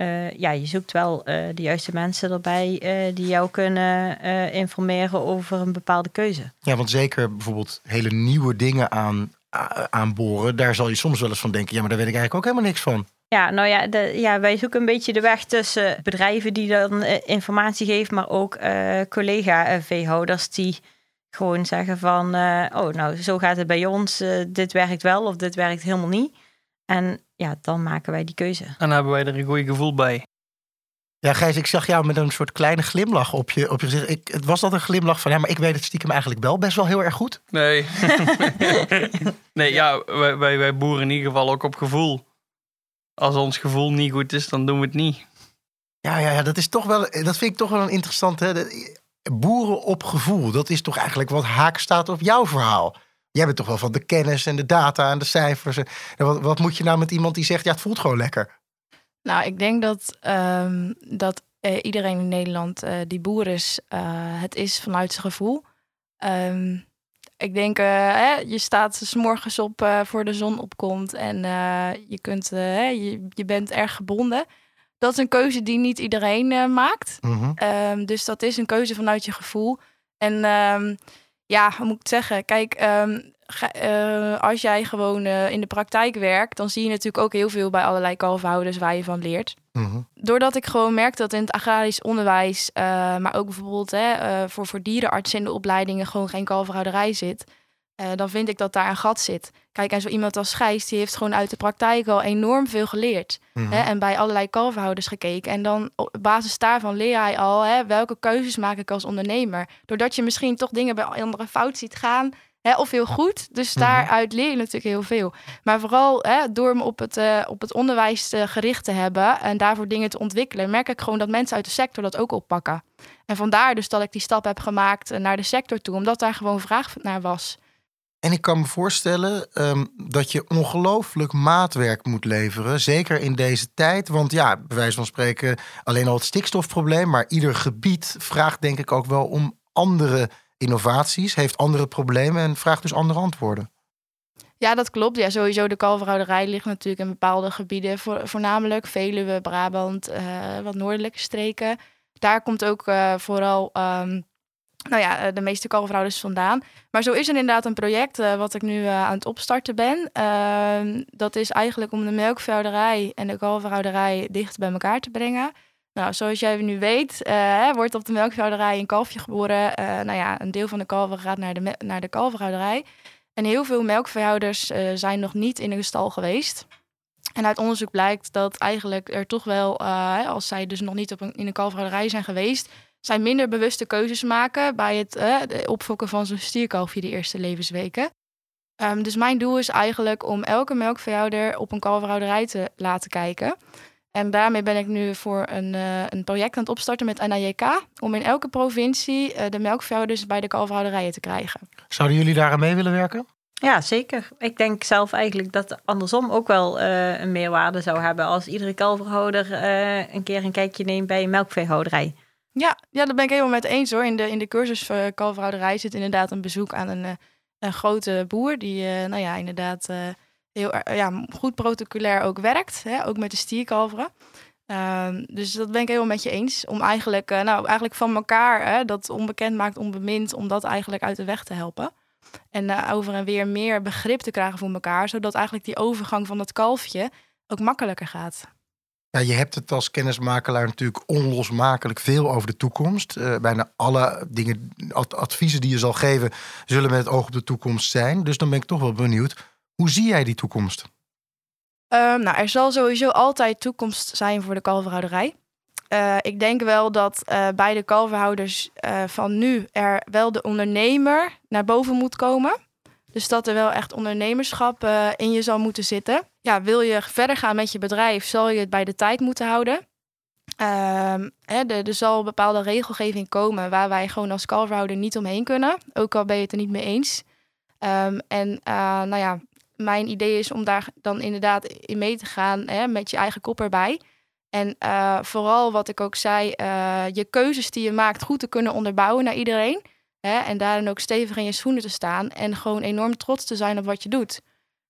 uh, ja, je zoekt wel uh, de juiste mensen erbij uh, die jou kunnen informeren over een bepaalde keuze. Ja, want zeker bijvoorbeeld hele nieuwe dingen aan, aanboren, daar zal je soms wel eens van denken, ja, maar daar weet ik eigenlijk ook helemaal niks van. Ja, nou ja, de, ja wij zoeken een beetje de weg tussen bedrijven die dan informatie geven, maar ook collega-veehouders die gewoon zeggen van, oh, nou, zo gaat het bij ons, dit werkt wel of dit werkt helemaal niet. En ja, dan maken wij die keuze. En dan hebben wij er een goed gevoel bij. Ja, Gijs, ik zag jou met een soort kleine glimlach op je, op je gezicht. Ik, het was dat een glimlach van, ja, maar ik weet het stiekem eigenlijk wel best wel heel erg goed. Nee. nee, ja, wij, wij, wij boeren in ieder geval ook op gevoel. Als ons gevoel niet goed is, dan doen we het niet. Ja, ja, ja dat is toch wel, dat vind ik toch wel een interessant, hè. Boeren op gevoel, dat is toch eigenlijk wat haak staat op jouw verhaal. Jij bent toch wel van de kennis en de data en de cijfers. Wat, wat moet je nou met iemand die zegt, ja, het voelt gewoon lekker? Nou, ik denk dat, um, dat uh, iedereen in Nederland uh, die boer is, uh, het is vanuit zijn gevoel. Um, ik denk, hè, je staat s morgens op voor de zon opkomt en je, kunt, je, je bent erg gebonden. Dat is een keuze die niet iedereen maakt. Mm -hmm. um, dus dat is een keuze vanuit je gevoel. En ja, hoe moet ik het zeggen? Kijk, ehm, eh, als jij gewoon uh, in de praktijk werkt, dan zie je natuurlijk ook heel veel bij allerlei kalfhouders waar je van leert. Mhm. Doordat ik gewoon merk dat in het agrarisch onderwijs, uh, maar ook bijvoorbeeld hè, voor, voor dierenartsen in de opleidingen gewoon geen kalverhouderij zit, uh, dan vind ik dat daar een gat zit. Kijk, en zo iemand als Gijs, die heeft gewoon uit de praktijk al enorm veel geleerd. Mhm. hè, en bij allerlei kalverhouders gekeken. En dan op basis daarvan leer hij al hè, welke keuzes maak ik als ondernemer. Doordat je misschien toch dingen bij anderen fout ziet gaan. Hè, of heel goed. Dus mhm. daaruit leer je natuurlijk heel veel. Maar vooral hè, door me op het, uh, op het onderwijs uh, gericht te hebben en daarvoor dingen te ontwikkelen, merk ik gewoon dat mensen uit de sector dat ook oppakken. En vandaar dus dat ik die stap heb gemaakt naar de sector toe, omdat daar gewoon vraag naar was. En ik kan me voorstellen um, dat je ongelooflijk maatwerk moet leveren. Zeker in deze tijd. Want ja, bij wijze van spreken alleen al het stikstofprobleem. Maar ieder gebied vraagt denk ik ook wel om andere innovaties. Heeft andere problemen en vraagt dus andere antwoorden. Ja, dat klopt. Ja, sowieso de kalverhouderij ligt natuurlijk in bepaalde gebieden. voornamelijk Veluwe, Brabant, uh, wat noordelijke streken. Daar komt ook uh, vooral... Um, nou ja, eh, de meeste kalverhouders vandaan. Maar zo is er inderdaad een project uh, wat ik nu uh, aan het opstarten ben. Uh, dat is eigenlijk om de melkveehouderij en de kalverhouderij dicht bij elkaar te brengen. Nou, zoals jij nu weet, wordt op de melkveehouderij een kalfje geboren. nou ja, een deel van de kalver gaat naar de, naar de kalverhouderij. En heel veel melkveehouders zijn nog niet in een stal geweest. En uit onderzoek blijkt dat eigenlijk er toch wel, als zij dus nog niet op een, in een kalverhouderij zijn geweest zijn minder bewuste keuzes maken bij het uh, opfokken van zo'n stierkalfje de eerste levensweken. Um, dus mijn doel is eigenlijk om elke melkveehouder op een kalverhouderij te laten kijken. En daarmee ben ik nu voor een, uh, een project aan het opstarten met NAJK. Om in elke provincie uh, de melkveehouders bij de kalverhouderijen te krijgen. Zouden jullie daar aan mee willen werken? Ja, zeker. Ik denk zelf eigenlijk dat andersom ook wel uh, een meerwaarde zou hebben. Als iedere kalverhouder een keer een kijkje neemt bij een melkveehouderij. Ja, ja, daar ben ik helemaal met eens hoor. In de, in de cursus uh, kalverhouderij zit inderdaad een bezoek aan een, een grote boer. Die nou ja, inderdaad heel ja, goed protocolair ook werkt. Hè? Ook met de stierkalveren. Uh, dus dat ben ik helemaal met je eens. Om eigenlijk, nou, eigenlijk van elkaar, hè, dat onbekend maakt onbemind, om dat eigenlijk uit de weg te helpen. En over en weer meer begrip te krijgen voor elkaar, zodat eigenlijk die overgang van dat kalfje ook makkelijker gaat. Ja, je hebt het als kennismakelaar natuurlijk onlosmakelijk veel over de toekomst. Uh, bijna alle dingen, adviezen die je zal geven, zullen met het oog op de toekomst zijn. Dus dan ben ik toch wel benieuwd hoe zie jij die toekomst? Um, nou, er zal sowieso altijd toekomst zijn voor de kalverhouderij. Uh, ik denk wel dat uh, bij de kalverhouders van nu er wel de ondernemer naar boven moet komen. Dus dat er wel echt ondernemerschap in je zal moeten zitten. Ja, wil je verder gaan met je bedrijf, zal je het bij de tijd moeten houden. Ehm, hè, er, zal bepaalde regelgeving komen waar wij gewoon als kalverhouder niet omheen kunnen. Ook al ben je het er niet mee eens. Um, en nou ja, mijn idee is om daar dan inderdaad in mee te gaan hè, met je eigen kop erbij. En uh, vooral wat ik ook zei, je keuzes die je maakt goed te kunnen onderbouwen naar iedereen. Hè, en daarin ook stevig in je schoenen te staan en gewoon enorm trots te zijn op wat je doet.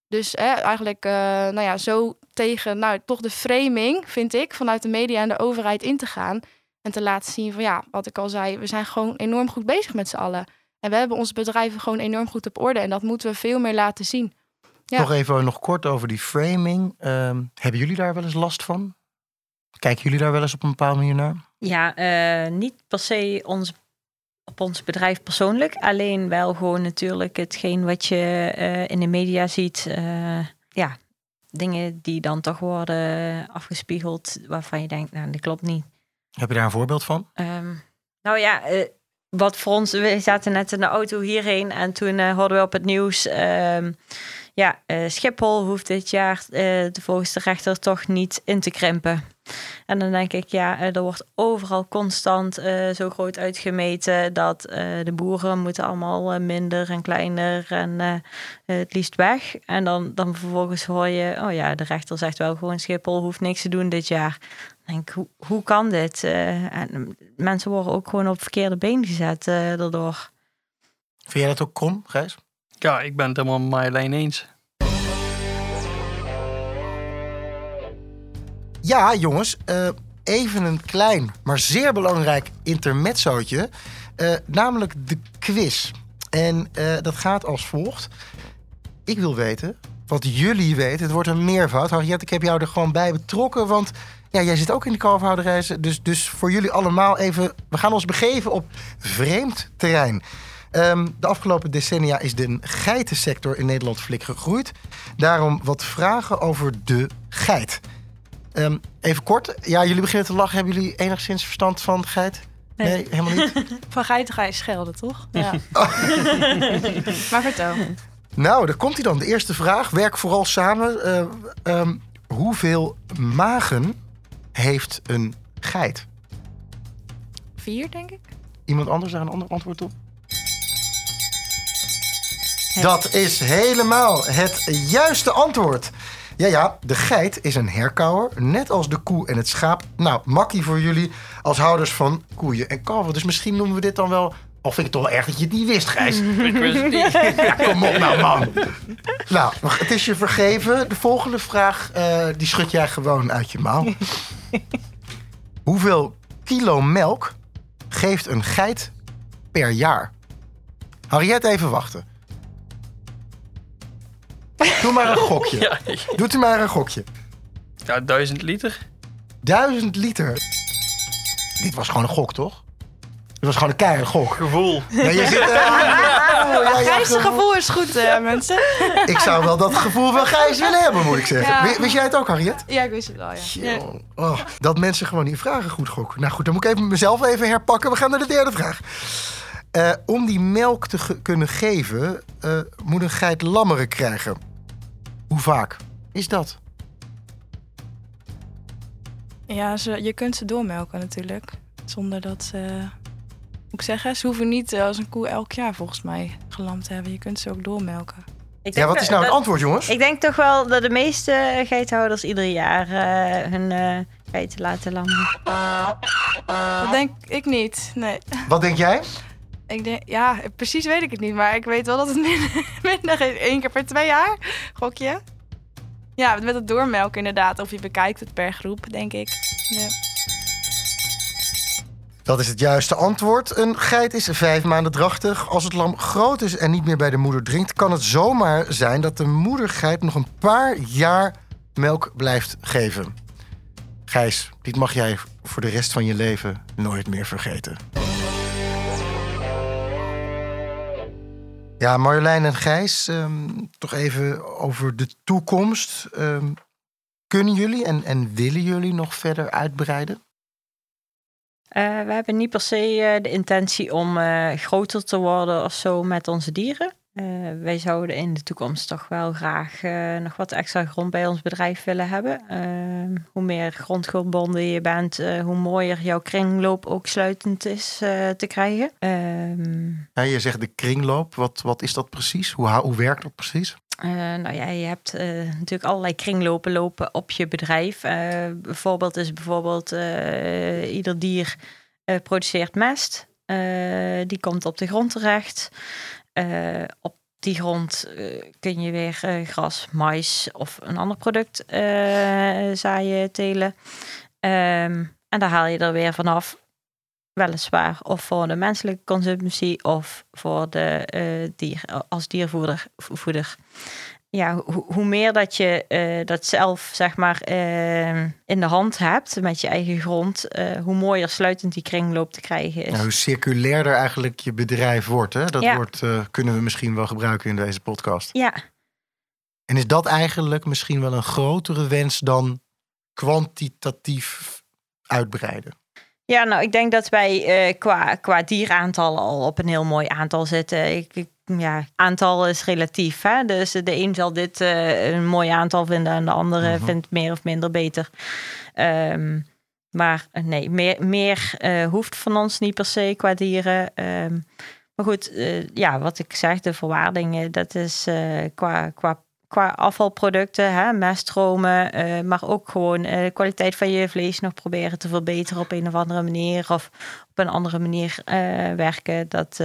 Dus hè, eigenlijk, uh, nou ja, zo tegen, nou, toch de framing, vind ik, vanuit de media en de overheid in te gaan. En te laten zien van, ja, wat ik al zei, we zijn gewoon enorm goed bezig met z'n allen. En we hebben onze bedrijven gewoon enorm goed op orde. En dat moeten we veel meer laten zien. Ja. Nog even nog kort over die framing. Um, hebben jullie daar wel eens last van? Kijken jullie daar wel eens op een bepaalde manier naar? Ja, uh, niet per se op ons bedrijf persoonlijk. Alleen wel gewoon natuurlijk hetgeen wat je uh, in de media ziet. Uh, ja, dingen die dan toch worden afgespiegeld waarvan je denkt, nou, dat klopt niet. Heb je daar een voorbeeld van? Um, nou ja, wat voor ons, we zaten net in de auto hierheen en toen hoorden we op het nieuws... Um, ja, Schiphol hoeft dit jaar volgens de rechter toch niet in te krimpen. En dan denk ik, ja, uh, er wordt overal constant zo groot uitgemeten dat de boeren moeten allemaal minder en kleiner en het liefst weg. En dan, dan vervolgens hoor je, oh ja, de rechter zegt wel gewoon Schiphol hoeft niks te doen dit jaar. Dan denk ik, hoe, hoe kan dit? en mensen worden ook gewoon op verkeerde been gezet daardoor. Vind jij dat ook krom, Gijs? Ja, ik ben het helemaal met Marjolein eens. Ja, jongens, uh, even een klein, maar zeer belangrijk intermezzootje. Uh, namelijk de quiz. En uh, dat gaat als volgt. Ik wil weten wat jullie weten. Het wordt een meervoud. Harriet, ik heb jou er gewoon bij betrokken, want ja, jij zit ook in de kalfhouderij. Dus, dus voor jullie allemaal even... We gaan ons begeven op vreemd terrein. Um, de afgelopen decennia is de geitensector in Nederland flink gegroeid. Daarom wat vragen over de geit. Um, even kort. Ja, jullie beginnen te lachen. Hebben jullie enigszins verstand van geit? Nee, nee helemaal niet. van geiten ga je schelden, toch? Ja. maar vertel. Nou, daar komt hij dan. De eerste vraag. Werk vooral samen. Uh, um, hoeveel magen heeft een geit? Vier, denk ik. Iemand anders daar een ander antwoord op? Dat is helemaal het juiste antwoord. Ja, ja, de geit is een herkauwer, net als de koe en het schaap. Nou, makkie voor jullie als houders van koeien en kalveren. Dus misschien noemen we dit dan wel... Of vind ik het toch wel erg dat je het niet wist, Gijs? Ik wist het niet. Ja, kom op nou, man. Nou, het is je vergeven. De volgende vraag, uh, die schud jij gewoon uit je mouw. Hoeveel kilo melk geeft een geit per jaar? Harriet, even wachten. Doe maar een gokje. Ja. Doet u maar een gokje. Ja, duizend liter. Duizend liter? Dit was gewoon een gok, toch? Het was gewoon een keiharde gok. Gevoel. Ja, je zit, uh, ja, ja, Gijs' gevoel is goed, uh, mensen. Ik zou wel dat gevoel van Gijs willen hebben, moet ik zeggen. Ja. Wist jij het ook, Harriet? Ja, ik wist het wel, ja. Oh, dat mensen gewoon die vragen goed gokken. Nou goed, dan moet ik even mezelf even herpakken. We gaan naar de derde vraag. Uh, om die melk te ge kunnen geven, moet een geit lammeren krijgen. Hoe vaak is dat? Ja, ze, je kunt ze doormelken natuurlijk. Zonder dat ze... Moet ik zeggen, ze hoeven niet eh, als een koe elk jaar volgens mij gelamd te hebben. Je kunt ze ook doormelken. Ik Ja, wat is nou het antwoord, jongens? Ik denk toch wel dat de meeste geitenhouders ieder jaar eh, hun eh geiten laten lammen. Dat denk ik niet. Nee. Wat denk jij? Ik denk, ja, precies weet ik het niet. Maar ik weet wel dat het minder, minder keer per twee jaar. Gokje. Ja, met het doormelken inderdaad. Of je bekijkt het per groep, denk ik. Ja. Dat is het juiste antwoord. Een geit is vijf maanden drachtig. Als het lam groot is en niet meer bij de moeder drinkt, kan het zomaar zijn dat de moedergeit nog een paar jaar melk blijft geven. Gijs, dit mag jij voor de rest van je leven nooit meer vergeten. Ja, Marjolein en Gijs, ehm, toch even over de toekomst. Ehm, kunnen jullie en, en willen jullie nog verder uitbreiden? Eh, we hebben niet per se eh, de intentie om eh, groter te worden of zo met onze dieren. Eh, wij zouden in de toekomst toch wel graag eh, nog wat extra grond bij ons bedrijf willen hebben. Ehm, hoe meer grondgebonden je bent, eh, hoe mooier jouw kringloop ook sluitend is te krijgen. Ehm, Ja, je zegt de kringloop. Wat, wat is dat precies? Hoe, hoe werkt dat precies? Nou ja, je hebt natuurlijk allerlei kringlopen lopen op je bedrijf. Bijvoorbeeld is bijvoorbeeld ieder dier produceert mest. Die komt op de grond terecht. Eh, op die grond eh, kun je weer eh, gras, mais of een ander product zaaien, telen. Ehm, en daar haal je er weer vanaf. Weliswaar of voor de menselijke consumptie of voor de als diervoeder. voeder. Ja, hoe, hoe meer dat je eh, dat zelf zeg maar eh, in de hand hebt met je eigen grond, eh, hoe mooier sluitend die kringloop te krijgen is. Nou, hoe circulairder eigenlijk je bedrijf wordt. Hè? Dat Ja. woord eh, kunnen we misschien wel gebruiken in deze podcast. Ja, En is dat eigenlijk misschien wel een grotere wens dan kwantitatief uitbreiden? Ja, nou, ik denk dat wij qua, qua dieraantal al op een heel mooi aantal zitten. Ik, ik- ja, aantal is relatief. Hè? Dus de een zal dit eh, een mooi aantal vinden en de andere Mhm. vindt meer of minder beter. Ehm, maar eh, nee, meer, meer eh, hoeft van ons niet per se qua dieren. Ehm, maar goed, ja, wat ik zeg, de verwaardingen, dat is qua, qua, qua afvalproducten, hè, meststromen, maar ook gewoon de kwaliteit van je vlees nog proberen te verbeteren op een of andere manier of op een andere manier werken. Dat,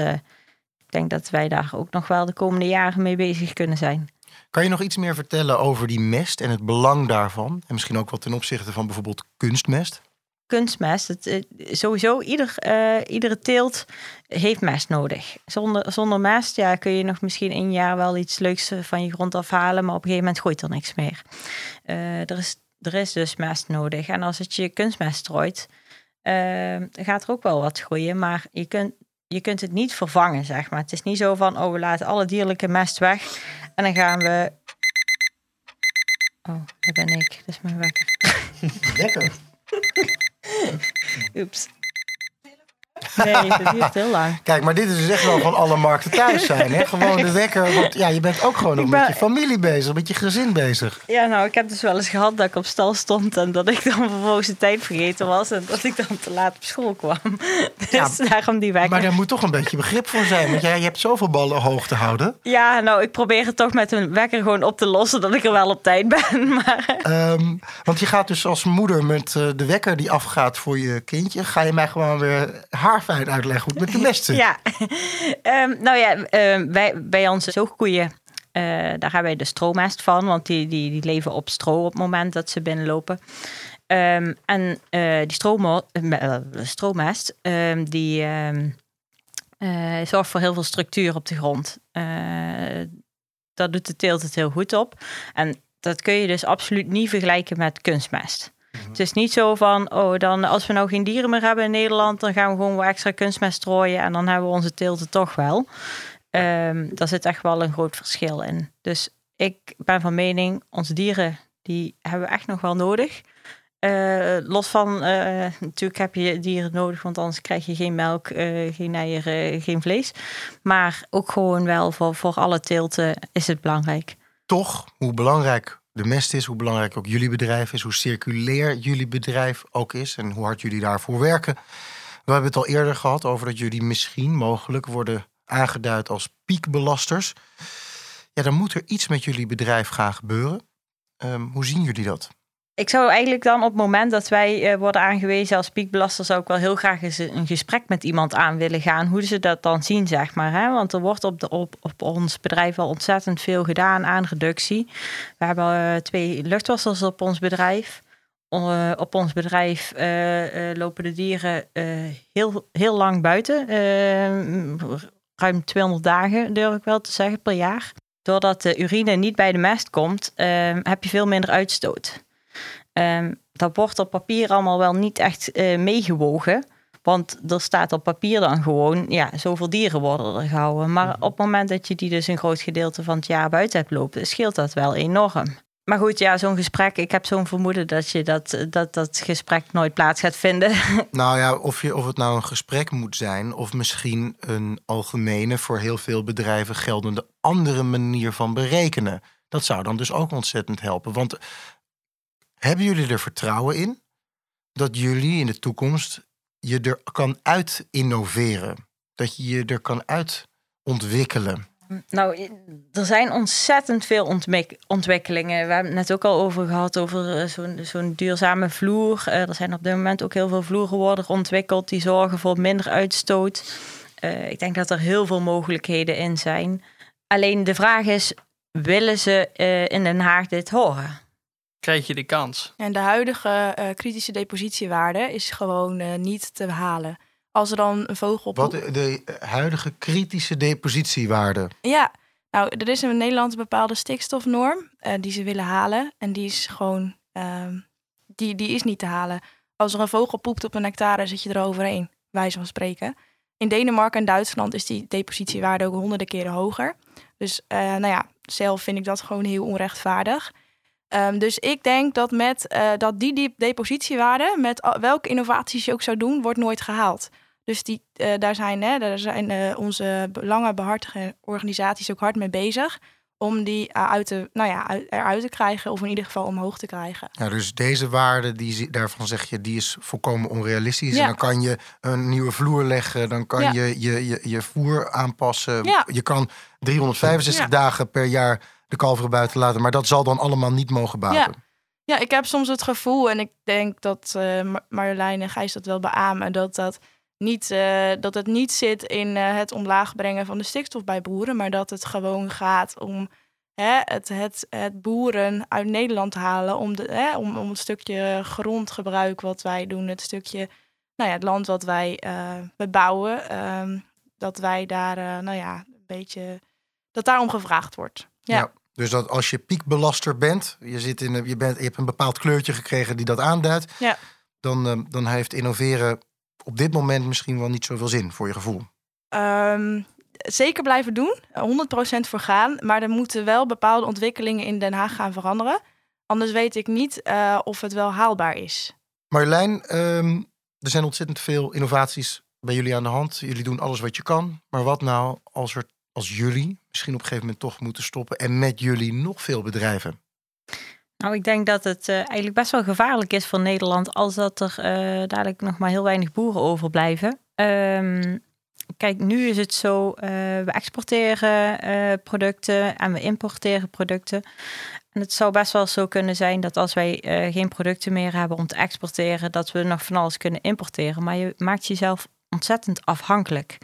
ik denk dat wij daar ook nog wel de komende jaren mee bezig kunnen zijn. Kan je nog iets meer vertellen over die mest en het belang daarvan? En misschien ook wat ten opzichte van bijvoorbeeld kunstmest? kunstmest. Het, eh, sowieso, ieder, eh, iedere teelt heeft mest nodig. Zonder, zonder mest ja, kun je nog misschien een jaar wel iets leuks eh, van je grond afhalen, maar op een gegeven moment gooit er niks meer. Er, is, er is dus mest nodig. En als het je kunstmest strooit, gaat er ook wel wat groeien, maar je kunt, je kunt het niet vervangen, zeg maar. Het is niet zo van, oh, we laten alle dierlijke mest weg en dan gaan we... Oh, dat ben ik. Dat is mijn wekker. Lekker. Oeps. Nee, dat duurt heel lang. Kijk, maar dit is dus echt wel van alle markten thuis zijn. Hè? Gewoon de wekker. Want ja, je bent ook gewoon nog met je familie bezig, met je gezin bezig. Ja, nou, ik heb dus wel eens gehad dat ik op stal stond en dat ik dan vervolgens de tijd vergeten was en dat ik dan te laat op school kwam. Dus Ja, daarom die wekker. Maar daar moet toch een beetje begrip voor zijn. Want jij je hebt zoveel ballen hoog te houden. Ja, nou, ik probeer het toch met een wekker gewoon op te lossen dat ik er wel op tijd ben. Maar Ehm, want je gaat dus als moeder met eh, de wekker die afgaat voor je kindje. Ga je mij gewoon weer haarfijn uitleggen hoe met de mest ja, Ehm, nou ja, ehm, wij, bij onze zoogkoeien, eh, daar hebben wij de stroomest van, want die, die, die leven op stro op het moment dat ze binnenlopen. Ehm, en eh, die eh, stroomest, ehm, die zorgt voor heel veel structuur op de grond. Daar doet de teelt het heel goed op. En dat kun je dus absoluut niet vergelijken met kunstmest. Het is niet zo van, oh, dan als we nou geen dieren meer hebben in Nederland, dan gaan we gewoon wat extra kunstmest strooien en dan hebben we onze teelten toch wel. Ehm daar zit echt wel een groot verschil in. Dus ik ben van mening, onze dieren, die hebben we echt nog wel nodig. Eh, los van, eh, natuurlijk heb je dieren nodig, want anders krijg je geen melk, eh, geen eieren, geen vlees. Maar ook gewoon wel voor, voor alle teelten is het belangrijk. Toch, hoe belangrijk de mest is, hoe belangrijk ook jullie bedrijf is, hoe circulair jullie bedrijf ook is en hoe hard jullie daarvoor werken. We hebben het al eerder gehad over dat jullie misschien mogelijk worden aangeduid als piekbelasters. Ja, dan moet er iets met jullie bedrijf gaan gebeuren. Ehm, hoe zien jullie dat? Ik zou eigenlijk dan op het moment dat wij uh, worden aangewezen als piekbelaster, zou ik wel heel graag eens een gesprek met iemand aan willen gaan. Hoe ze dat dan zien, zeg maar. Hè? Want er wordt op, de, op, ons bedrijf al ontzettend veel gedaan aan reductie. We hebben uh, twee luchtwassers op ons bedrijf. Uh, op ons bedrijf lopen de dieren heel, heel lang buiten. ruim 200 dagen, durf ik wel te zeggen, per jaar. Doordat de urine niet bij de mest komt, heb je veel minder uitstoot. Um, dat wordt op papier allemaal wel niet echt uh, meegewogen. Want er staat op papier dan gewoon, ja, zoveel dieren worden er gehouden. Maar mhm. op het moment dat je die dus een groot gedeelte van het jaar buiten hebt lopen, scheelt dat wel enorm. Maar goed, ja, zo'n gesprek, ik heb zo'n vermoeden dat, je dat, dat dat gesprek nooit plaats gaat vinden. Nou ja, of, je, of het nou een gesprek moet zijn, of misschien een algemene, voor heel veel bedrijven geldende andere manier van berekenen. Dat zou dan dus ook ontzettend helpen. Want hebben jullie er vertrouwen in dat jullie in de toekomst je er kan uit innoveren? Dat je je er kan uit ontwikkelen? Nou, er zijn ontzettend veel ontwikkelingen. We hebben het net ook al over gehad, over eh, zo'n duurzame vloer. Eh, er zijn op dit moment ook heel veel vloeren worden ontwikkeld die zorgen voor minder uitstoot. Uh, ik denk dat er heel veel mogelijkheden in zijn. Alleen de vraag is, willen ze in Den Haag dit horen? Krijg je de kans. En de huidige uh, kritische depositiewaarde is gewoon uh, niet te halen. Als er dan een vogel... Wat de huidige kritische depositiewaarde? Ja, nou, er is in Nederland een bepaalde stikstofnorm uh, die ze willen halen. En die is gewoon... Ehm, die, die is niet te halen. Als er een vogel poept op een hectare, zit je er overheen. Wijze van spreken. In Denemarken en Duitsland is die depositiewaarde ook honderden keren hoger. Dus nou ja, zelf vind ik dat gewoon heel onrechtvaardig. Um, dus ik denk dat, met, uh, dat die depositiewaarde, met welke innovaties je ook zou doen, wordt nooit gehaald. Dus die, uh, daar zijn, hè, daar zijn uh, onze belangenbehartige organisaties ook hard mee bezig. Om die uit te, nou ja, uit, eruit te krijgen of in ieder geval omhoog te krijgen. Ja, dus deze waarde, die, daarvan zeg je, die is volkomen onrealistisch. Ja. En dan kan je een nieuwe vloer leggen, dan kan ja. je, je, je je voer aanpassen. Ja. Je kan 365 dagen per jaar de kalveren buiten laten. Maar dat zal dan allemaal niet mogen baten. Ja. Ja, ik heb soms het gevoel, en ik denk dat uh, Marjolein en Gijs dat wel beamen, dat, dat, niet, uh, dat het niet zit in uh, het omlaag brengen van de stikstof bij boeren, maar dat het gewoon gaat om hè, het, het, het boeren uit Nederland halen, om, de, hè, om, om het stukje grondgebruik wat wij doen, het stukje, nou ja, het land wat wij bebouwen, ehm, dat wij daar, nou ja, een beetje, dat daarom gevraagd wordt. Ja. Dus dat als je piekbelaster bent, je, zit in, je, bent, je hebt een bepaald kleurtje gekregen die dat aanduidt, ja. dan, uh, dan heeft innoveren op dit moment misschien wel niet zoveel zin voor je gevoel. Um, zeker blijven doen, 100% voor gaan, maar er moeten wel bepaalde ontwikkelingen in Den Haag gaan veranderen. Anders weet ik niet uh, of het wel haalbaar is. Marjolein, um, er zijn ontzettend veel innovaties bij jullie aan de hand. Jullie doen alles wat je kan. Maar wat nou als er als jullie misschien op een gegeven moment toch moeten stoppen en met jullie nog veel bedrijven? Nou, ik denk dat het uh, eigenlijk best wel gevaarlijk is voor Nederland als dat er uh, dadelijk nog maar heel weinig boeren overblijven. Um, kijk, nu is het zo, uh, we exporteren producten en we importeren producten. En het zou best wel zo kunnen zijn dat als wij geen producten meer hebben om te exporteren, dat we nog van alles kunnen importeren. Maar je maakt jezelf ontzettend afhankelijk.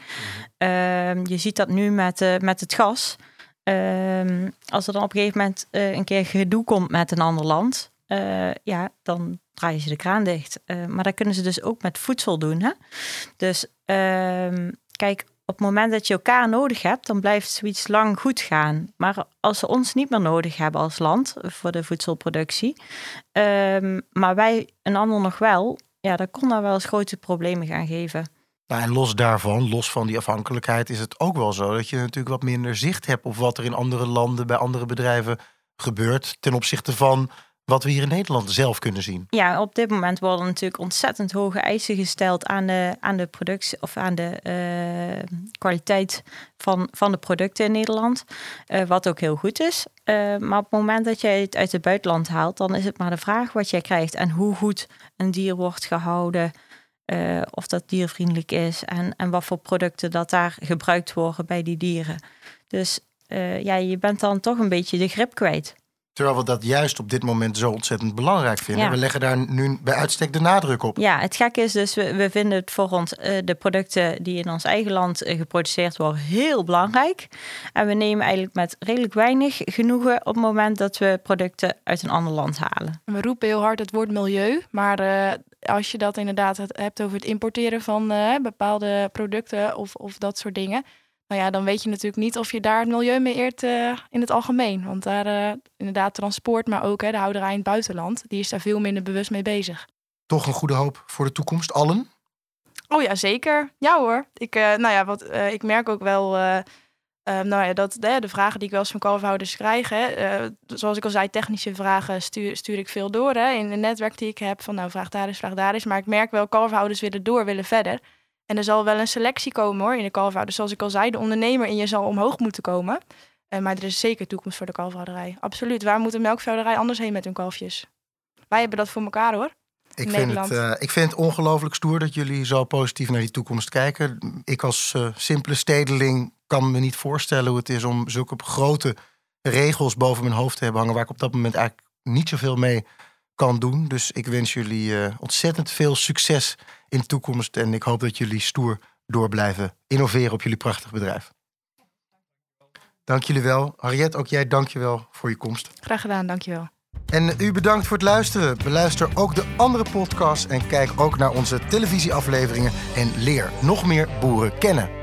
Mm je ziet dat nu met, met het gas. Uh, als er dan op een gegeven moment uh, een keer gedoe komt met een ander land, uh, ja, dan draaien ze de kraan dicht. maar dat kunnen ze dus ook met voedsel doen. Hè? Dus ehm, kijk, op het moment dat je elkaar nodig hebt, dan blijft zoiets lang goed gaan. Maar als ze ons niet meer nodig hebben als land voor de voedselproductie, ehm, maar wij een ander nog wel, ja, dan kon daar wel eens grote problemen gaan geven. Nou, en los daarvan, los van die afhankelijkheid, is het ook wel zo dat je natuurlijk wat minder zicht hebt op wat er in andere landen bij andere bedrijven gebeurt ten opzichte van wat we hier in Nederland zelf kunnen zien? Ja, op dit moment worden natuurlijk ontzettend hoge eisen gesteld aan de, aan de productie of aan de uh, kwaliteit van, van de producten in Nederland. Uh, wat ook heel goed is. Uh, maar op het moment dat jij het uit het buitenland haalt, dan is het maar de vraag wat jij krijgt en hoe goed een dier wordt gehouden. Of dat diervriendelijk is en, en wat voor producten dat daar gebruikt worden bij die dieren. Dus ja, je bent dan toch een beetje de grip kwijt. Terwijl we dat juist op dit moment zo ontzettend belangrijk vinden. We leggen daar nu bij uitstek de nadruk op. Ja, het gekke is dus, we, we vinden het voor ons, uh, de producten die in ons eigen land uh, geproduceerd worden, heel belangrijk. En we nemen eigenlijk met redelijk weinig genoegen op het moment dat we producten uit een ander land halen. We roepen heel hard het woord milieu, maar uh, als je dat inderdaad hebt over het importeren van bepaalde producten of, of dat soort dingen nou ja, dan weet je natuurlijk niet of je daar het milieu mee eert uh, in het algemeen. Want daar uh, inderdaad transport, maar ook hè, de houderij in het buitenland, die is daar veel minder bewust mee bezig. Toch een goede hoop voor de toekomst, allen? Oh ja, zeker. Ja hoor. Ik, uh, nou ja, wat, ik merk ook wel nou ja, dat de, vragen die ik wel eens van kalverhouders krijg, hè, zoals ik al zei, technische vragen stuur, stuur ik veel door hè, in het netwerk die ik heb. Van nou, vraag daar eens, vraag daar eens. Maar ik merk wel, kalverhouders willen door, willen verder. En er zal wel een selectie komen hoor in de kalverhouder. Dus zoals ik al zei, de ondernemer in je zal omhoog moeten komen. Uh, maar er is zeker toekomst voor de kalverhouderij. Absoluut. Waar moet een melkveehouderij anders heen met hun kalfjes? Wij hebben dat voor elkaar hoor. Ik vind, het, uh, ik vind het ongelooflijk stoer dat jullie zo positief naar die toekomst kijken. Ik als uh, simpele stedeling kan me niet voorstellen hoe het is om zulke grote regels boven mijn hoofd te hebben hangen, waar ik op dat moment eigenlijk niet zoveel mee kan doen. Dus ik wens jullie uh, ontzettend veel succes in de toekomst. En ik hoop dat jullie stoer door blijven innoveren op jullie prachtig bedrijf. Dank jullie wel. Harriet, ook jij dank je wel voor je komst. Graag gedaan, dank je wel. En u bedankt voor het luisteren. Beluister ook de andere podcasts en kijk ook naar onze televisieafleveringen en leer nog meer boeren kennen.